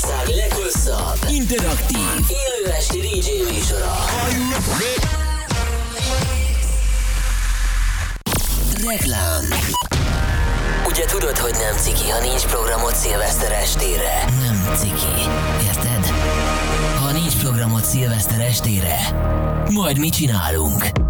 Magyarország leghosszabb, interaktív, élő esti DJ műsora. Reklám Ugye tudod, hogy nem ciki, ha nincs programot szilveszter estére? Nem ciki, érted? Ha nincs programot szilveszter estére, majd mi csinálunk?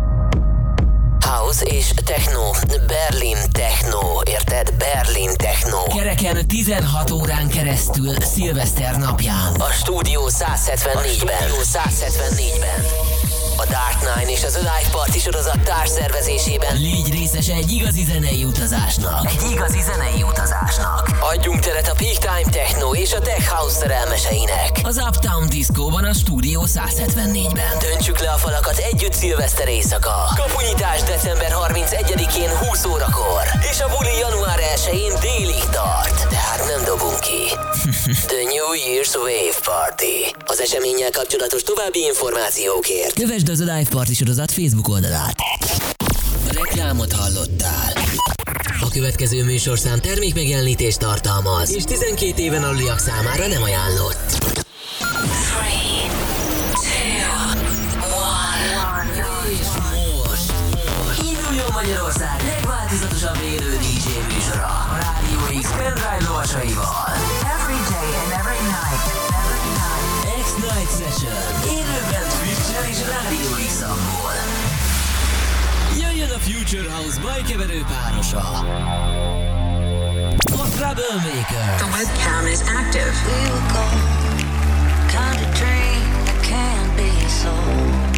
House és Techno, Berlin Techno, érted? Berlin Techno. Kereken 16 órán keresztül szilveszter napján. A stúdió 174-ben. A stúdió 174-ben. A Dark Nine és az Alive Party sorozat társszervezésében légy részes egy igazi zenei utazásnak. Egy igazi zenei utazásnak. Adjunk teret a Peak Time Techno és a Tech House szerelmeseinek. Az Uptown Disco-ban a stúdió 174-ben. Döntsük le a falakat együtt szilveszter éjszaka. Kapunyítás december 31-én 20 órakor. És a buli január 1-én délig tart. Tehát nem dobunk ki. The New Year's Wave Party. Az eseménnyel kapcsolatos további információkért. Kövesd az Alive Party sorozat Facebook oldalát. Reklámot hallottál. A következő műsorszám termékmegjelenítést tartalmaz, és 12 éven aluliak számára nem ajánlott. És most induljon Magyarország pendrive. Every day and every night. Every night. X-Night Session. Élőben Twitch-en és Rádió X-ambol. Jöjjön a Future House bajkeverő párosa. A Troublemaker. The webcam is active. We were gold, kind of dream that can't be sold.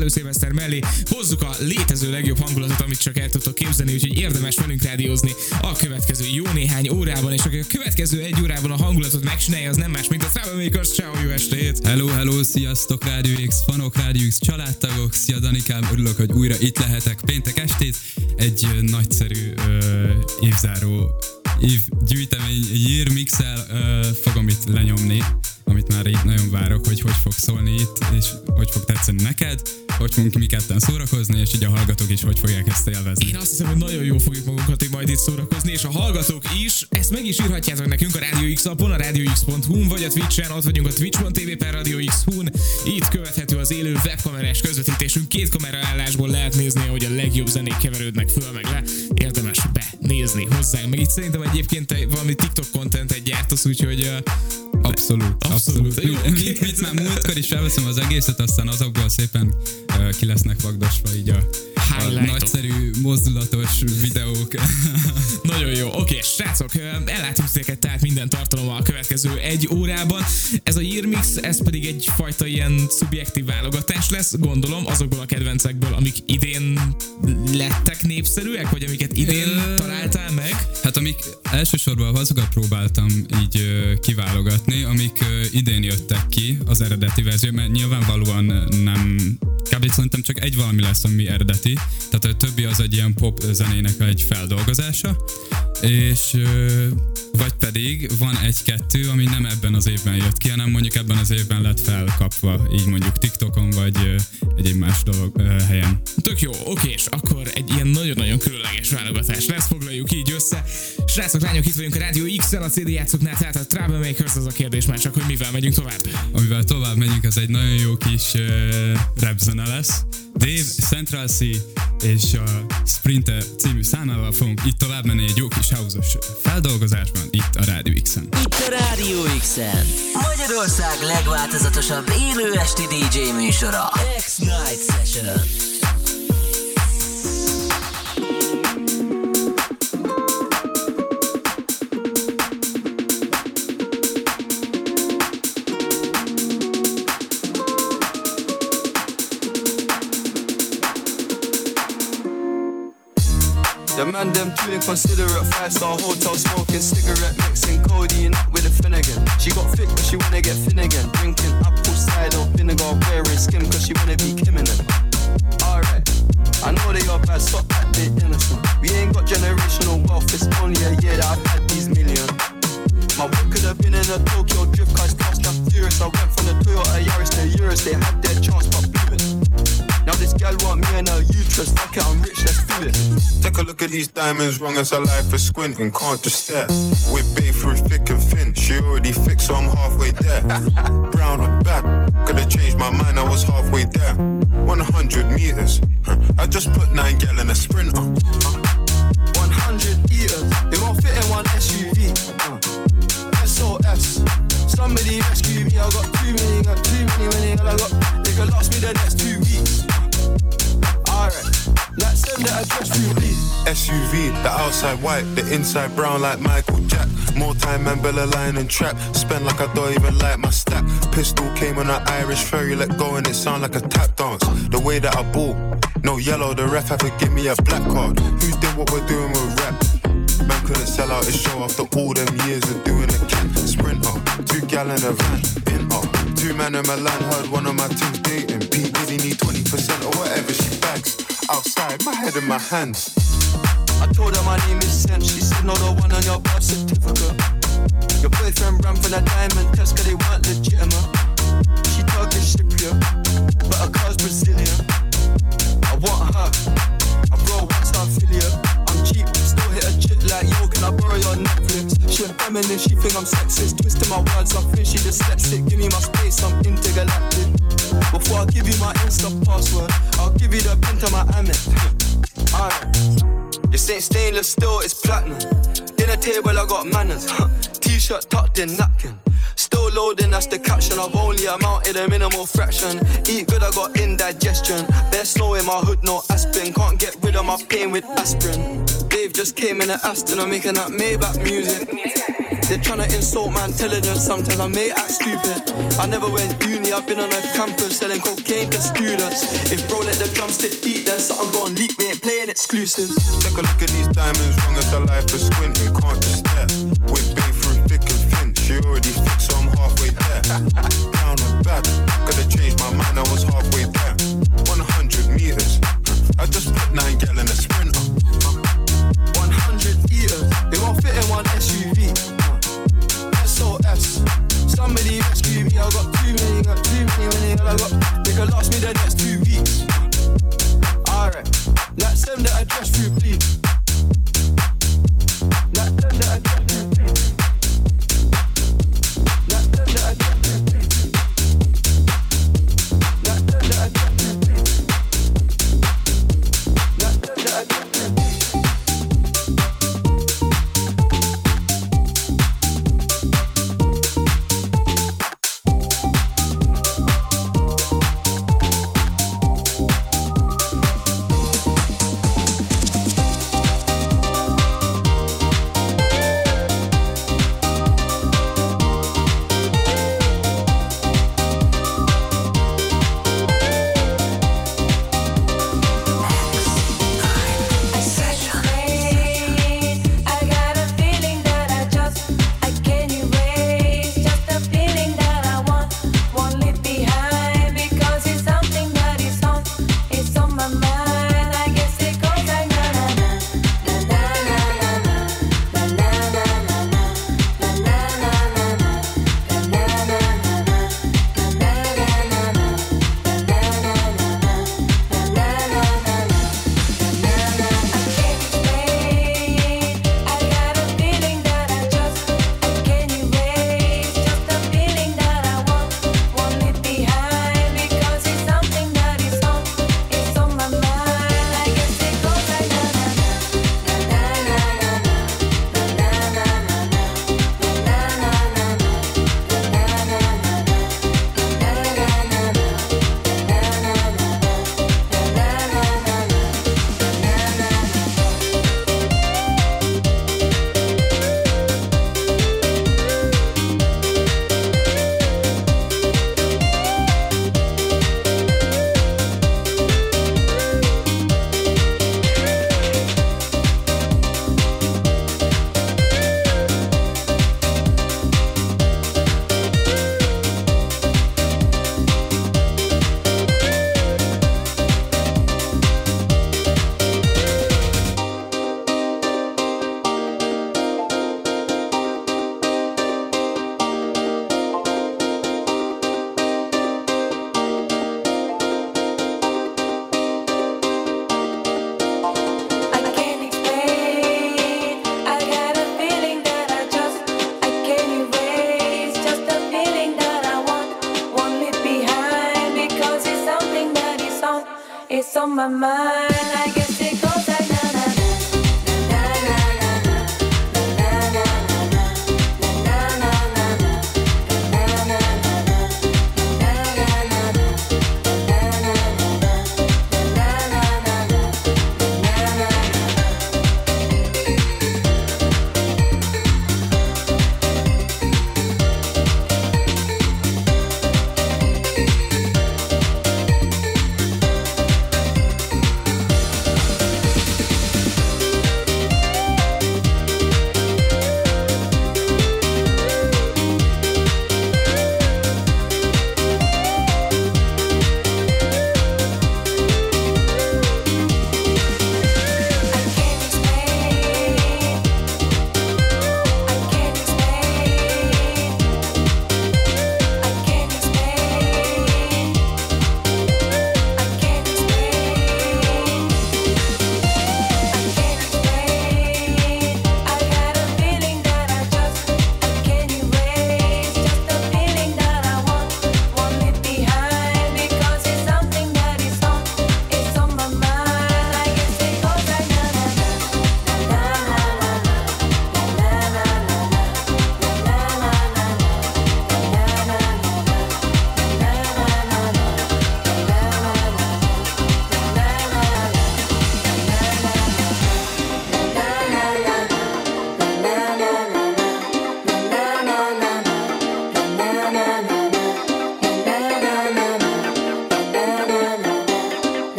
Előszilveszter mellé hozzuk a létező legjobb hangulatot, amit csak el tudtok képzelni, úgyhogy érdemes velünk rádiózni a következő jó néhány órában, és aki a következő egy órában a hangulatot megcsinálja, az nem más, mint a Travelmakers, ciao, jó estét! Hello, hello, sziasztok Rádió X, fanok Rádió X, családtagok, szia Danikám, örülök, hogy újra itt lehetek péntek estét. Egy nagyszerű ö, évzáró év gyűjtemény Year Mixel ö, fogom itt lenyomni, amit már itt nagyon várok, hogy hogy fog szólni itt, és hogy fog tetszeni neked, hogy fogunk mi ketten szórakozni, és így a hallgatók is hogy fogják ezt élvezni. Én azt hiszem, hogy nagyon jól fogjuk magunkat majd itt szórakozni, és a hallgatók is, ezt meg is írhatjátok nekünk a Radio X appon, a radiox.hu-n, vagy a Twitch-en, ott vagyunk a twitch.tv per Radio X-hun. Itt követhető az élő webkamerás közvetítésünk, két kamera állásból lehet nézni, hogy a legjobb zenék keverődnek föl meg le. Érdemes benézni hozzánk. Meg itt szerintem egyébként valami TikTok content gyártasz, úgyhogy uh, Abszolút, Abszolút. abszolút. Jó, mit, mit már múltkor is felveszem az egészet, aztán azokból szépen uh, ki lesznek vagdosva így a, a nagyszerű, mozdulatos videók. Nagyon jó. Oké, srácok, ö, ellátunk titeket tehát minden tartalommal a következő egy órában. Ez a Year Mix, ez pedig egyfajta ilyen szubjektív válogatás lesz, gondolom, azokból a kedvencekből, amik idén lettek népszerűek, vagy amiket idén Ö, találtál meg. Hát amik elsősorban azokat próbáltam így kiválogatni, amik idén jöttek ki az eredeti verzió, mert nyilvánvalóan nem, kb. szerintem csak egy valami lesz, ami eredeti, tehát a többi az egy ilyen pop zenének egy feldolgozása, és vagy pedig van egy-kettő, ami nem ebben az évben jött ki, hanem mondjuk ebben az évben lett felkapva, így mondjuk TikTokon, vagy egyéb más dolog helyen. Tök jó, oké, és akkor egy ilyen nagyon-nagyon különleges válogatás lesz, foglaljuk így össze. Srácok, lányok, itt vagyunk a Rádió X-el, a CD játszóknál, tehát a Troublemakers az a kérdés már csak, hogy mivel megyünk tovább. amivel tovább megyünk, az egy nagyon jó kis uh, rap zene lesz. Dave, Central C és a Sprinter című számával fogunk itt tovább menni egy jó kis house feldolgozásban, itt a Rádió X-en. Itt a Rádió X-en. Magyarország legváltozatosabb élő esti DJ műsora. X-Night Session. The man them too inconsiderate, five star hotel smoking cigarette, mixing codeine up with a Finnegan. She got fit but she wanna get thin again. Drinking apple cider vinegar, wearing skim cause she wanna be Kim in it. Alright, I know they are bad, stop acting innocent. We ain't got generational wealth, it's only a year that I've had these millions. My work could have been in a Tokyo drift it's fast and furious. I went from the Toyota Yaris to Urus, they had their chance but. Now this gal want me and her uterus, fuck it, I'm rich, let's do it. Take a look at these diamonds, wrong as her life is squinting, can't just stare. We're babe through thick and thin, she already fixed, so I'm halfway there. Brown or black, could've changed my mind, I was halfway there. 100 meters, I just put nine gal in a sprinter. 100 eaters, they won't fit in one SUV. Uh, SOS, somebody rescue me. I got too many, got too many, many, and I got they could last me the next two weeks. SUV, the outside white, the inside brown like Michael Jack. More time and Bella line and trap. Spend like I don't even like my stack. Pistol came on an Irish ferry, let go and it sound like a tap dance. The way that I ball, no yellow, the ref had to give me a black card. Who did what we're doing with rap? Man couldn't sell out his show after all them years of doing a cat. Sprinter, two gal in a van, bin up. Two man in Milan, heard one of my teams dating. P. Diddy need 20% or whatever she bags. Outside, my head in my hands. I told her my name is Sam. She said, No, the one on your birth certificate. Your boyfriend ran for the diamond test cause they weren't legitimate. She Turkish Cypriot, but her car's Brazilian. I want her. I roll one star affiliate. I borrow your Netflix? She a feminist, she think I'm sexist. Twisting my words, I think she dyslexic. Give me my space, I'm intergalactic. Before I give you my Insta password, I'll give you the pin to my Amex. Alright. This ain't stainless steel, it's platinum. Dinner table, I got manners. T-shirt tucked in napkin. Still loading, that's the caption. I've only amounted a minimal fraction. Eat good, I got indigestion. There's snow in my hood, no aspirin. Can't get rid of my pain with aspirin. Dave just came in an Aston, I'm making that Maybach music. They're trying to insult my intelligence, sometimes I may act stupid. I never went uni, I've been on a campus selling cocaine to students. If bro let the drumstick beat, then something gon' leak, we ain't playing exclusives. Take a look at these diamonds, wrong as the life is squinting, can't just stare. With bay through thick and thin, she already fixed, Down back, could've changed my mind, I was halfway there. 100 meters, I just put nine gal in a sprinter. 100 eaters, they won't fit in one SUV. SOS, somebody rescue me. I got too many, got too many, many. I got, they could last me the next two weeks. Alright, let's send the address through, please.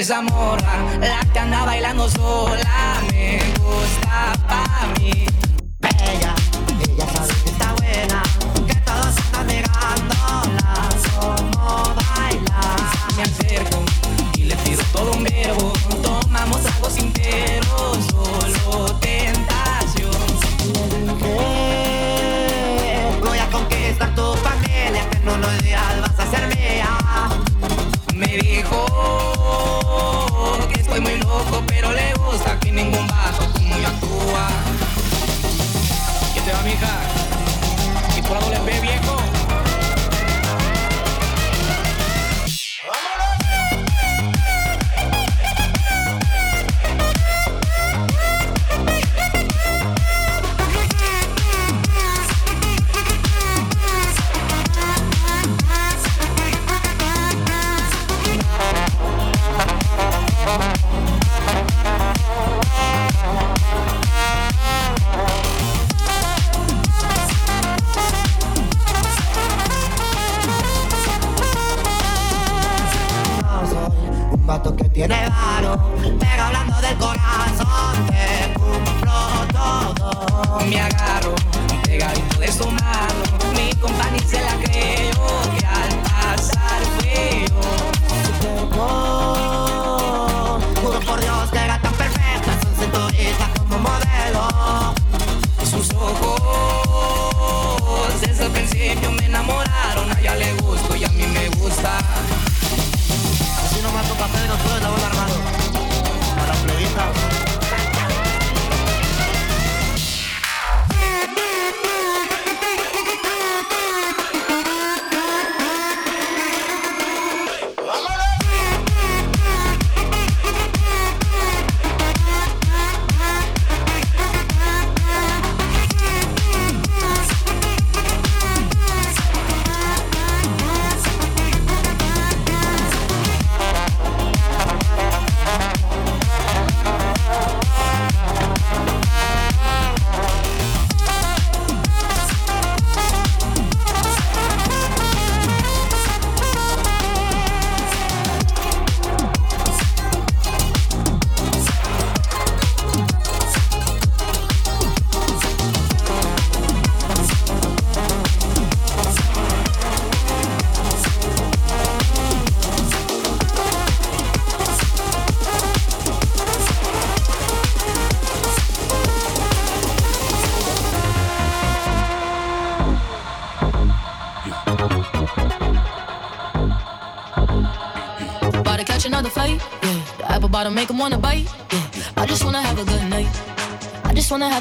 esa morra, la que anda bailando sola.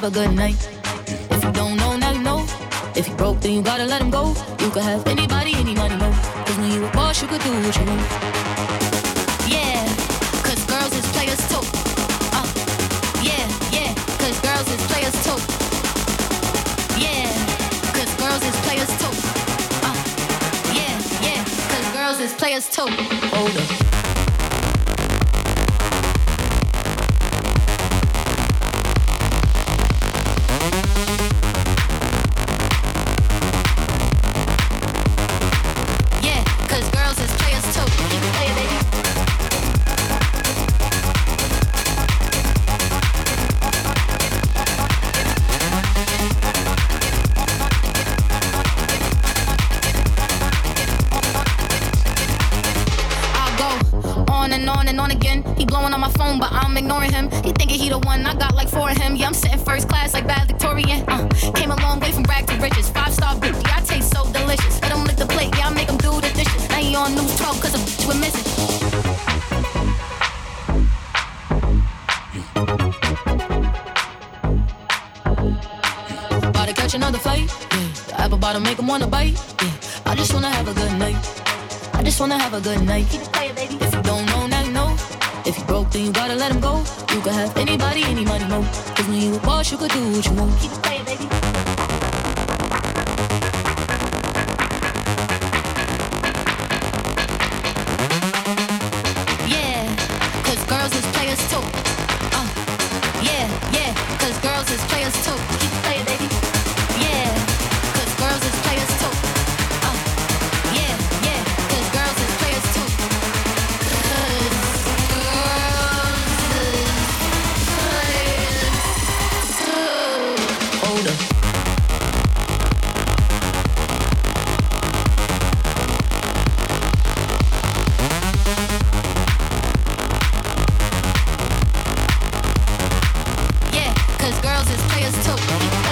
have a good night. If you don't know, now you know. If you broke, then you gotta let him go. You could have anybody, any money, no. Cause when you a boss, you could do what you want. Yeah, cause girls is players too. Uh, yeah, yeah, cause girls is players too. Yeah, cause girls is players too. Uh, yeah, yeah, cause girls is players too. Hold up. players took.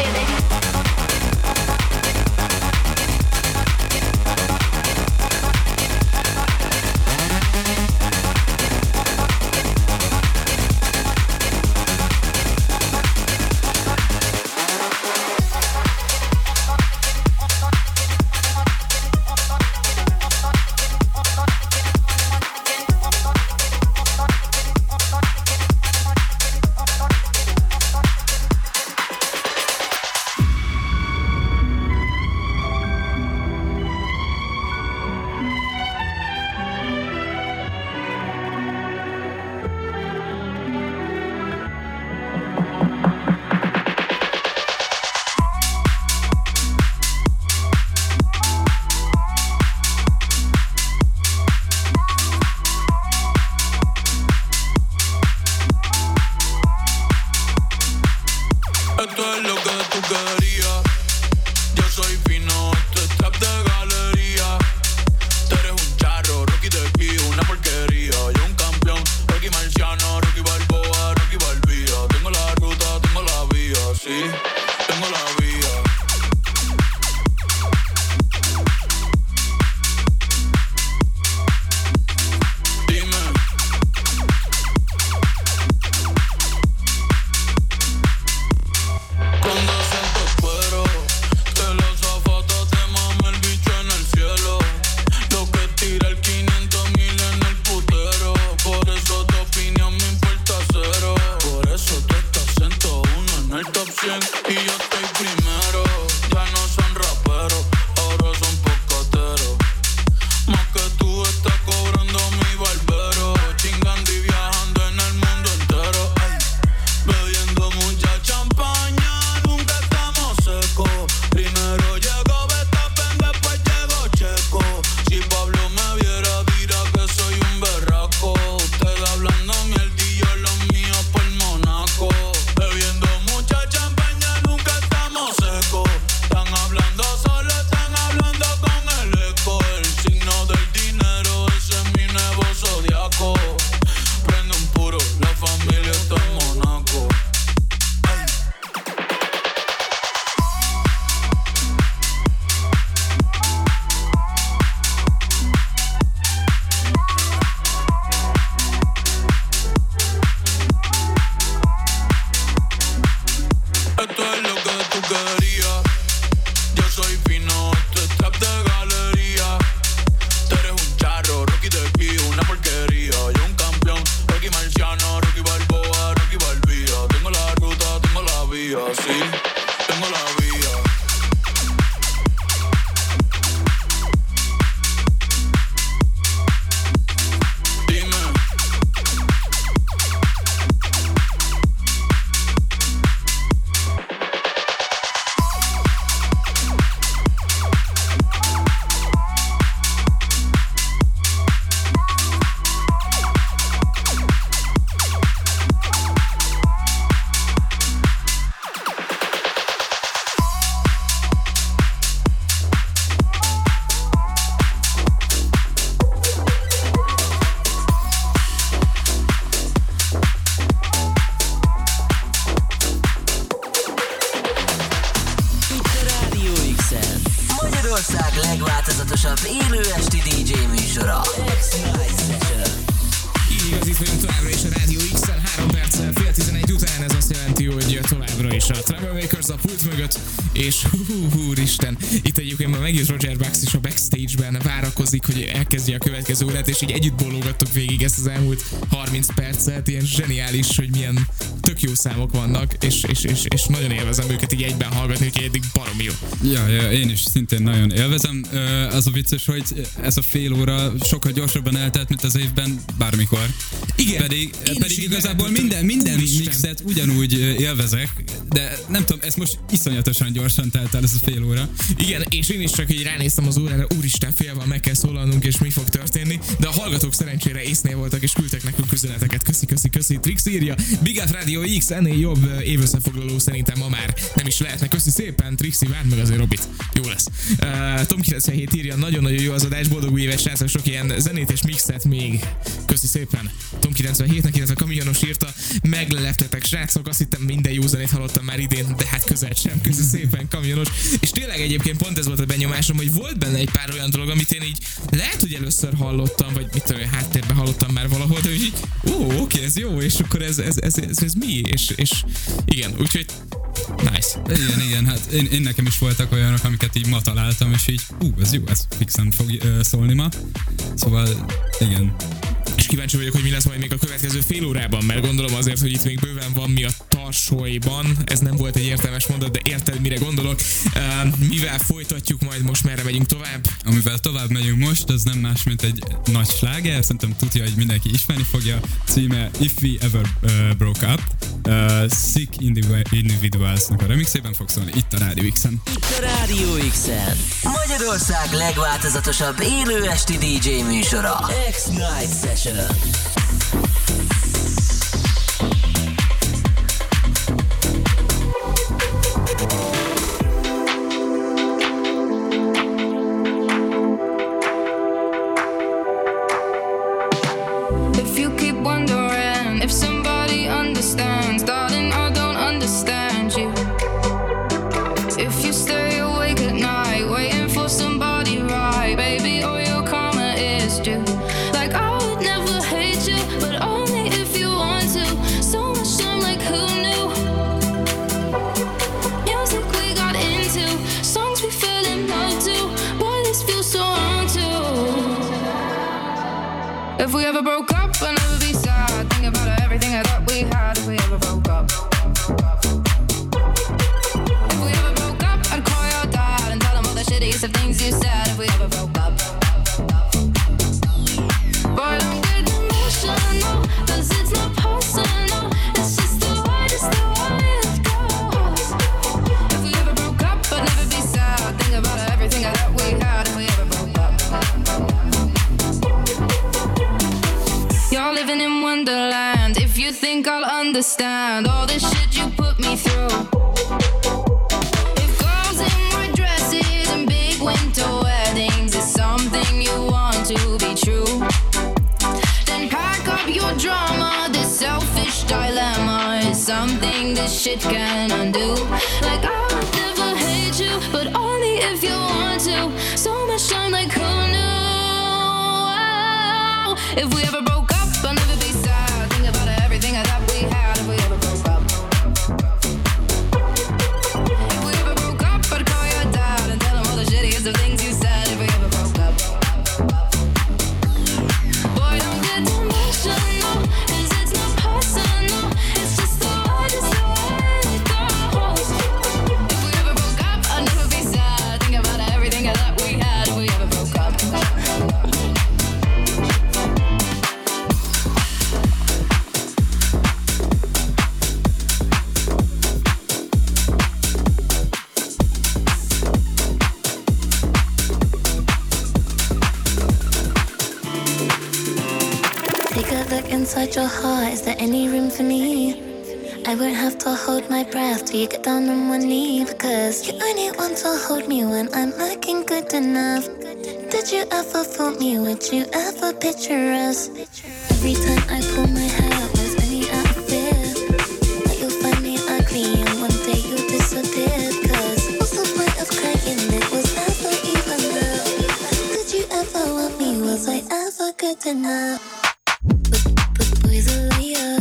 Legváltozatosabb élő esti DJ műsora. Így igaz, itt vagyunk továbbra is a Rádió X-en, 3 perccel, fél 11 után, ez azt jelenti, hogy továbbra is a Troublemakers a pult mögött, és hú, hú, úristen, itt egyébként már megjött Roger Bucks is a backstage-ben várakozik, hogy elkezdje a következő órát, és így együtt bólogattuk végig ezt az elmúlt 30 percet, ilyen zseniális, hogy milyen tök jó számok vannak, és, és, és, és nagyon élvezem őket így egyben hallgatni, úgyhogy eddig baromi jó. Ja, ja, én is szintén nagyon élvezem. Az a vicces, hogy ez a fél óra sokkal gyorsabban eltelt, mint az évben bármikor. Igen, Pedig, pedig igazából minden, minden Úristen. mixet ugyanúgy élvezek, de nem tudom, ez most iszonyatosan gyorsan telt el ez a fél óra. Igen, és én is csak így ránéztem az órára, úristen, fél van, meg kell szólalnunk, és mi fog történni, de a hallgatók szerencsére észnél voltak, és küldtek nekünk üzeneteket. Köszi, köszi, köszi. Trix írja, Big Up Radio X, ennél jobb évösszefoglaló szerintem ma már nem is lehetne. Köszi szépen, Trixi, várd meg azért Robit. Jó lesz. Uh, Tom 97 írja, nagyon-nagyon jó az adás, boldog új éves srácok, sok ilyen zenét és mixet még. Köszi szépen. Tom 97-nek, illetve Kamionos írta, megleleptetek srácok, azt hittem minden jó zenét hallottam már idén, de hát közel sem. Köszi szépen, Kamionos. És tényleg egyébként pont ez volt a benyomásom, hogy volt benne egy pár olyan dolog, amit én így lehet, hogy először hallottam, vagy mit tudom, háttérben hallottam már valahol, de hogy így, ó, oké, ez jó, és akkor ez, ez, ez, ez, ez mi? És, és igen, úgyhogy nice. Igen, igen, hát én, én nekem is voltak olyanok, amiket így ma találtam, és így, ú, ez jó, ez fixen fog ö, szólni ma. Szóval, igen. Kíváncsi vagyok, hogy mi lesz majd még a következő fél órában, mert gondolom azért, hogy itt még bőven van mi a tarsolyban. Ez nem volt egy értelmes mondat, de érted, mire gondolok. Uh, mivel folytatjuk majd most, merre megyünk tovább? Amivel tovább megyünk most, az nem más, mint egy nagy sláger, szerintem tudja, hogy mindenki ismerni fogja. Címe If We Ever uh, Broke Up. Uh, Sick Indivi- Individuals-nak a remixében fog szólni itt a Rádió X-en. Itt a Rádió X-en. Magyarország legváltozatosabb élő esti DJ műsora. X-Night Session. something this shit can undo. Like I would never hate you, but only if you want to. So much time, like who knew? If we ever. your heart, is there any room for me? I won't have to hold my breath till you get down on one knee because you only want to hold me when I'm looking good enough. Did you ever fool me? Would you ever picture us? Every time I pull my hair, where's any out of fear that you'll find me ugly and one day you'll disappear? Cause what's the point of crying? It was never even love. Did you ever want me? Was I ever good enough? Always a Leo.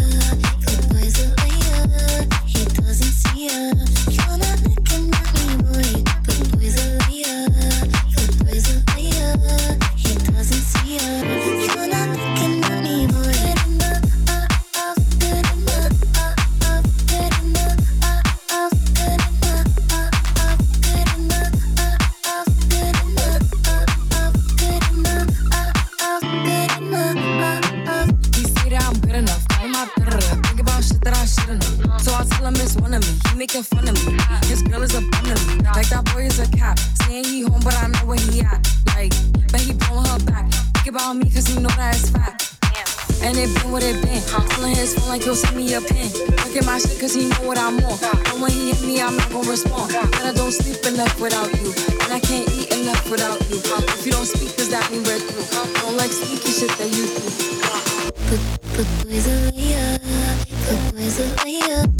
making fun of me. His girl is a bum to me. Like that boy is a cop. Saying he home, but I know where he at. Like, but he blowing her back. Think about me, cause he know that it's fact. And it been what it been. Calling his phone like he'll send me a pin. Look at my shit cause he know what I'm on. But when he hit me, I'm not gonna respond. But I don't sleep enough without you. And I can't eat enough without you. If you don't speak, cause that mean we're through. Don't like sneaky shit that you do. The The boys are away, The boys are away.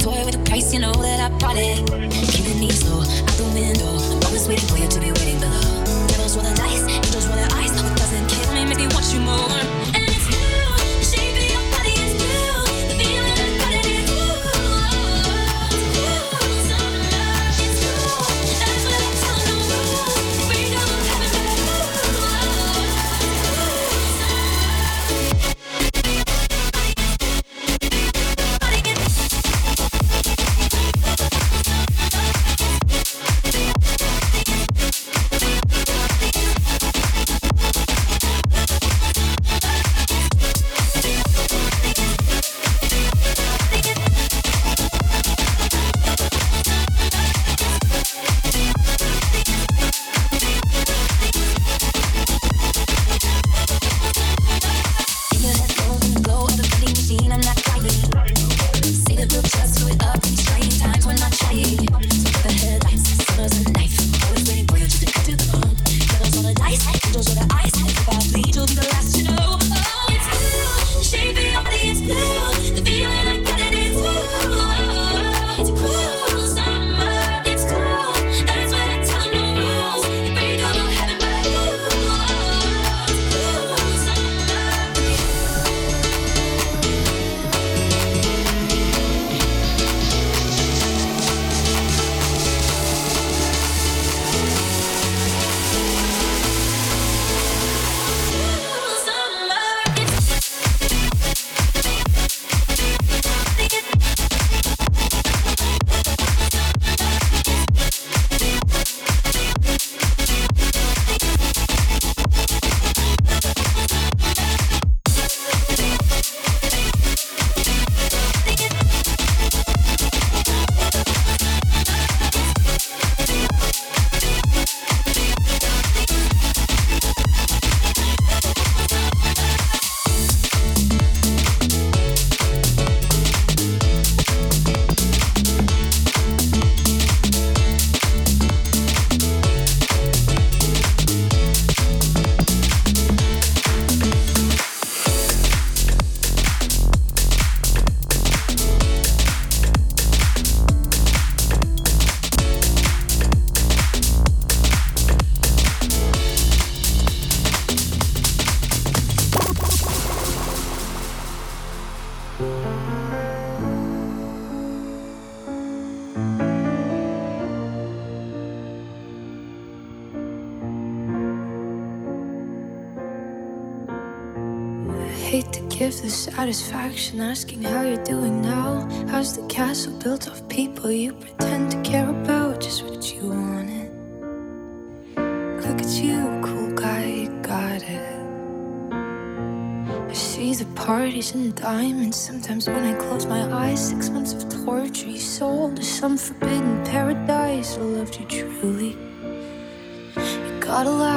toy with the price, you know that I bought it. Keeping me slow, out the window. I'm always waiting for you to be waiting below. Devils roll the dice, angels roll their eyes. What doesn't kill me makes me want you more. ocean asking how you're doing now. How's the castle built of people you pretend to care about? Just what you wanted. Look at you, cool guy, you got it. I see the parties and diamonds. Sometimes when I close my eyes, six months of torture you sold to some forbidden paradise. I loved you truly. You got a lot.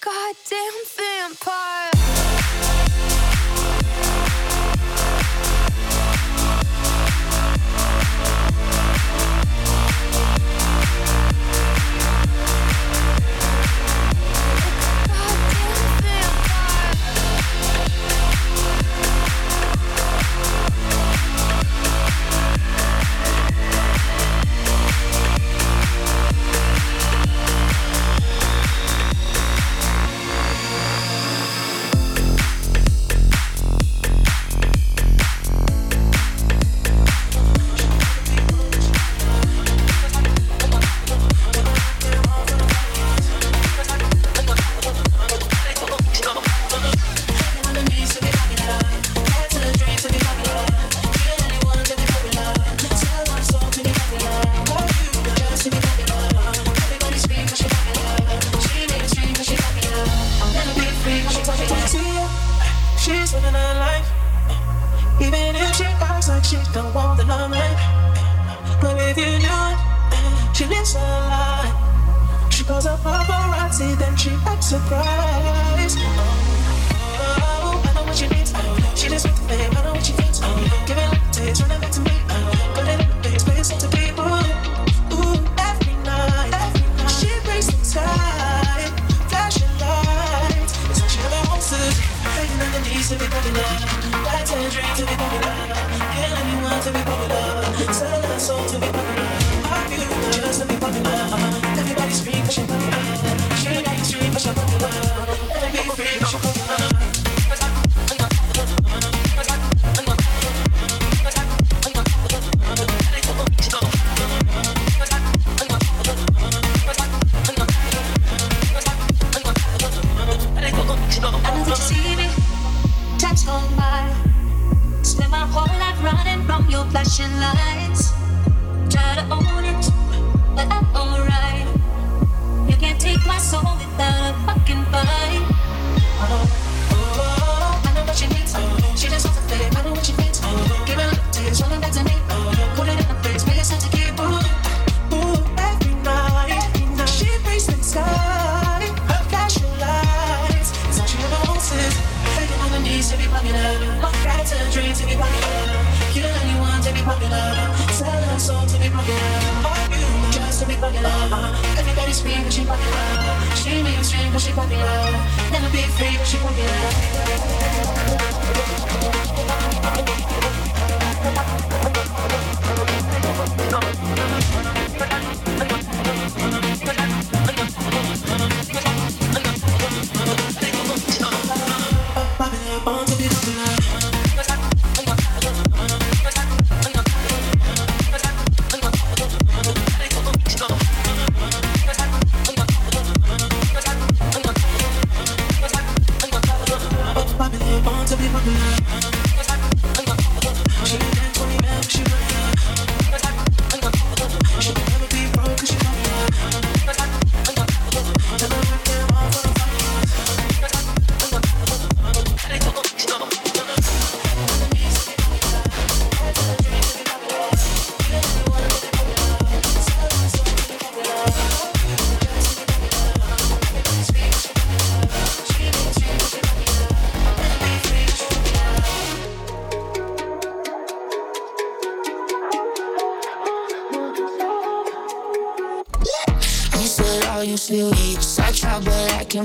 goddamn vampire.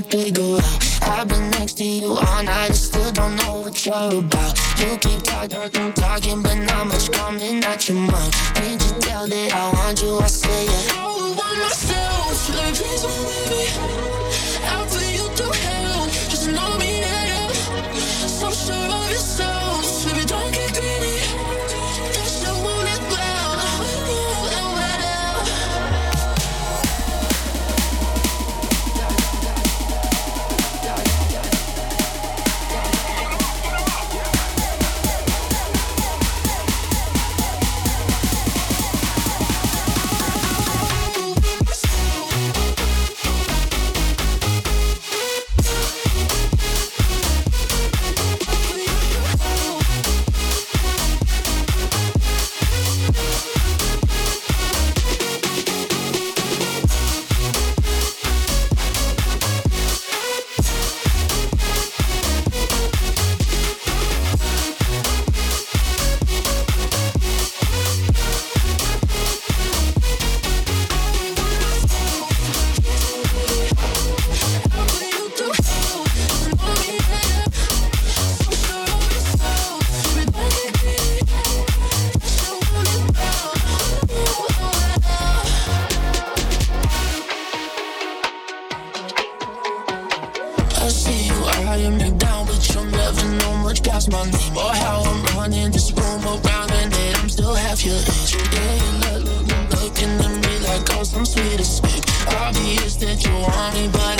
simply go out. I've been next to you all night, I still don't know what you're about. You keep talking, talking, but not much coming out your mouth. Can't you tell that I want you? I say it. All by myself, like please don't leave me. Yeah, you're looking at me then I'm some sweet as speak. Obvious that you want me, but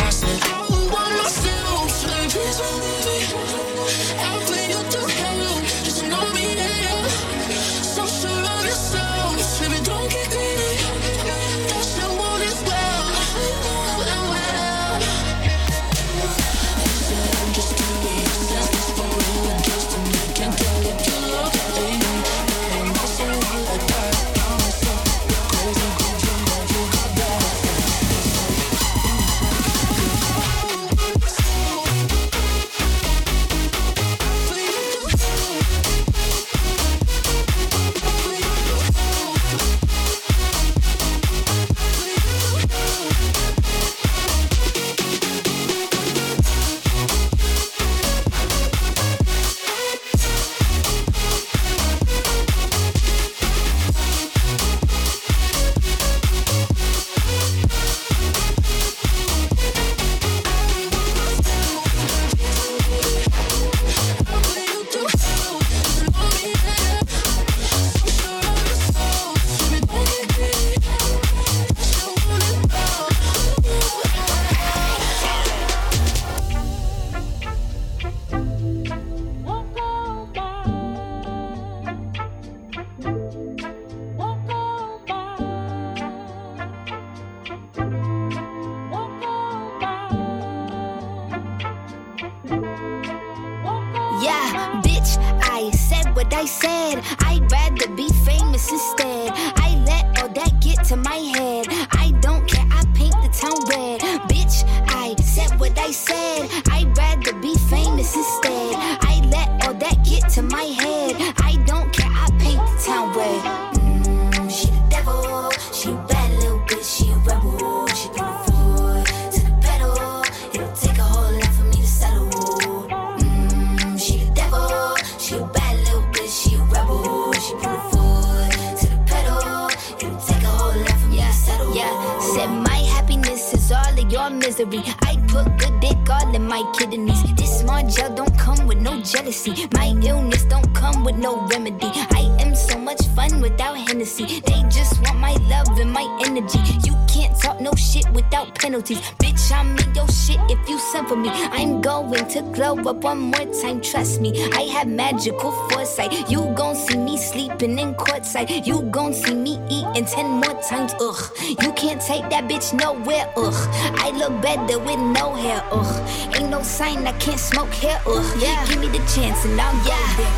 penalties. Bitch, I'm in your shit if you send for me. I'm going to glow up one more time, trust me. I have magical foresight. You gon' see me sleeping in courtside. You gon' see me eating ten more times, ugh. You can't take that bitch nowhere, ugh. I look better with no hair, ugh. Ain't no sign I can't smoke hair, ugh. Yeah. Give me the chance and I'll yeah.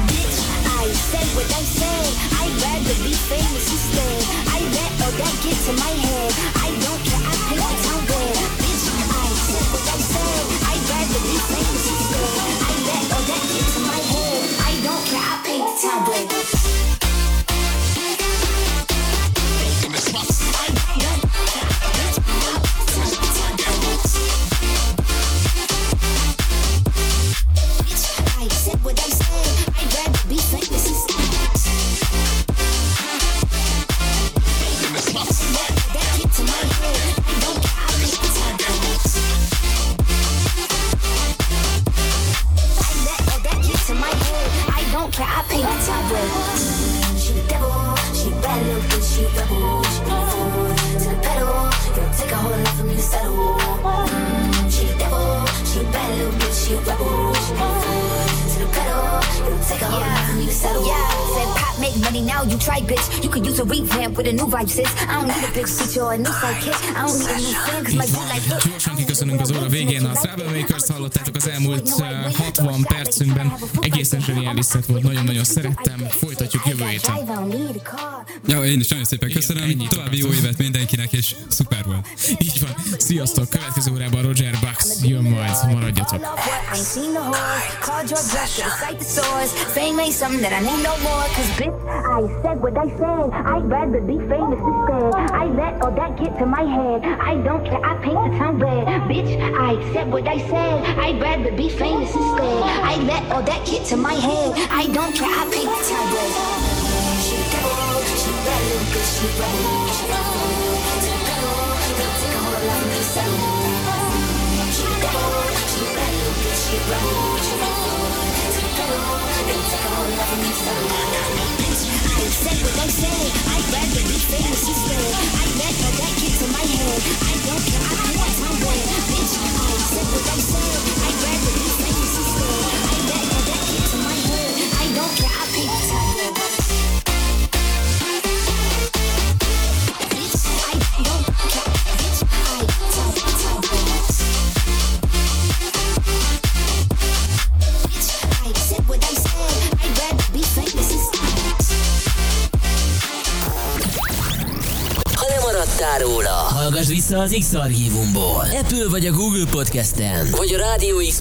Bitch, I say what I say. I'd rather be famous instead. I let all that get to my head. I don't care, I paint I bitch, rebel, fool to the pedal. It'll take a whole for me to settle. Mm, she devil, she bad little bitch, she rebel, a fool to the pedal. It'll take a whole for me to settle. Yeah, make money now. You try, bitch. You could use a revamp with a new vibe, sis. I don't need a big feature or a new sidekick. I don't need a new fan, cause my boot like this. Gyorsan kiköszönünk az óra végén. A Troublemakers hallottátok az elmúlt uh, 60 percünkben. Egészen zseniális szett volt, nagyon-nagyon szerettem. Folytatjuk jövő héten. Ja, én is nagyon szépen köszönöm. További jó évet mindenkinek, és szuper volt. Így van. Sziasztok! Következő órában Roger Bucks jön majd. Maradjatok. Fame ain't something that I need no more. Cause bitch, I said what I said. I'd rather be famous instead. I let all that get to my head. I don't care, I paint the town red. Bitch, I said what I said. I'd rather be famous instead. I let all that get to my head. I don't care, I paint the town red. She devil, she bitch, she rebel, she. It'll take a whole lot for me to settle. She devil, she bad little bitch, she rebel, she a said what I said. I'd rather be famous instead. I that get to my head. I don't care, I. Bitch, I said what I said. I'd rather be famous. I that get to my head. I don't care, I town róla, hallgass vissza az X-Archívumból. Apple vagy a Google Podcast-en, vagy a rádióx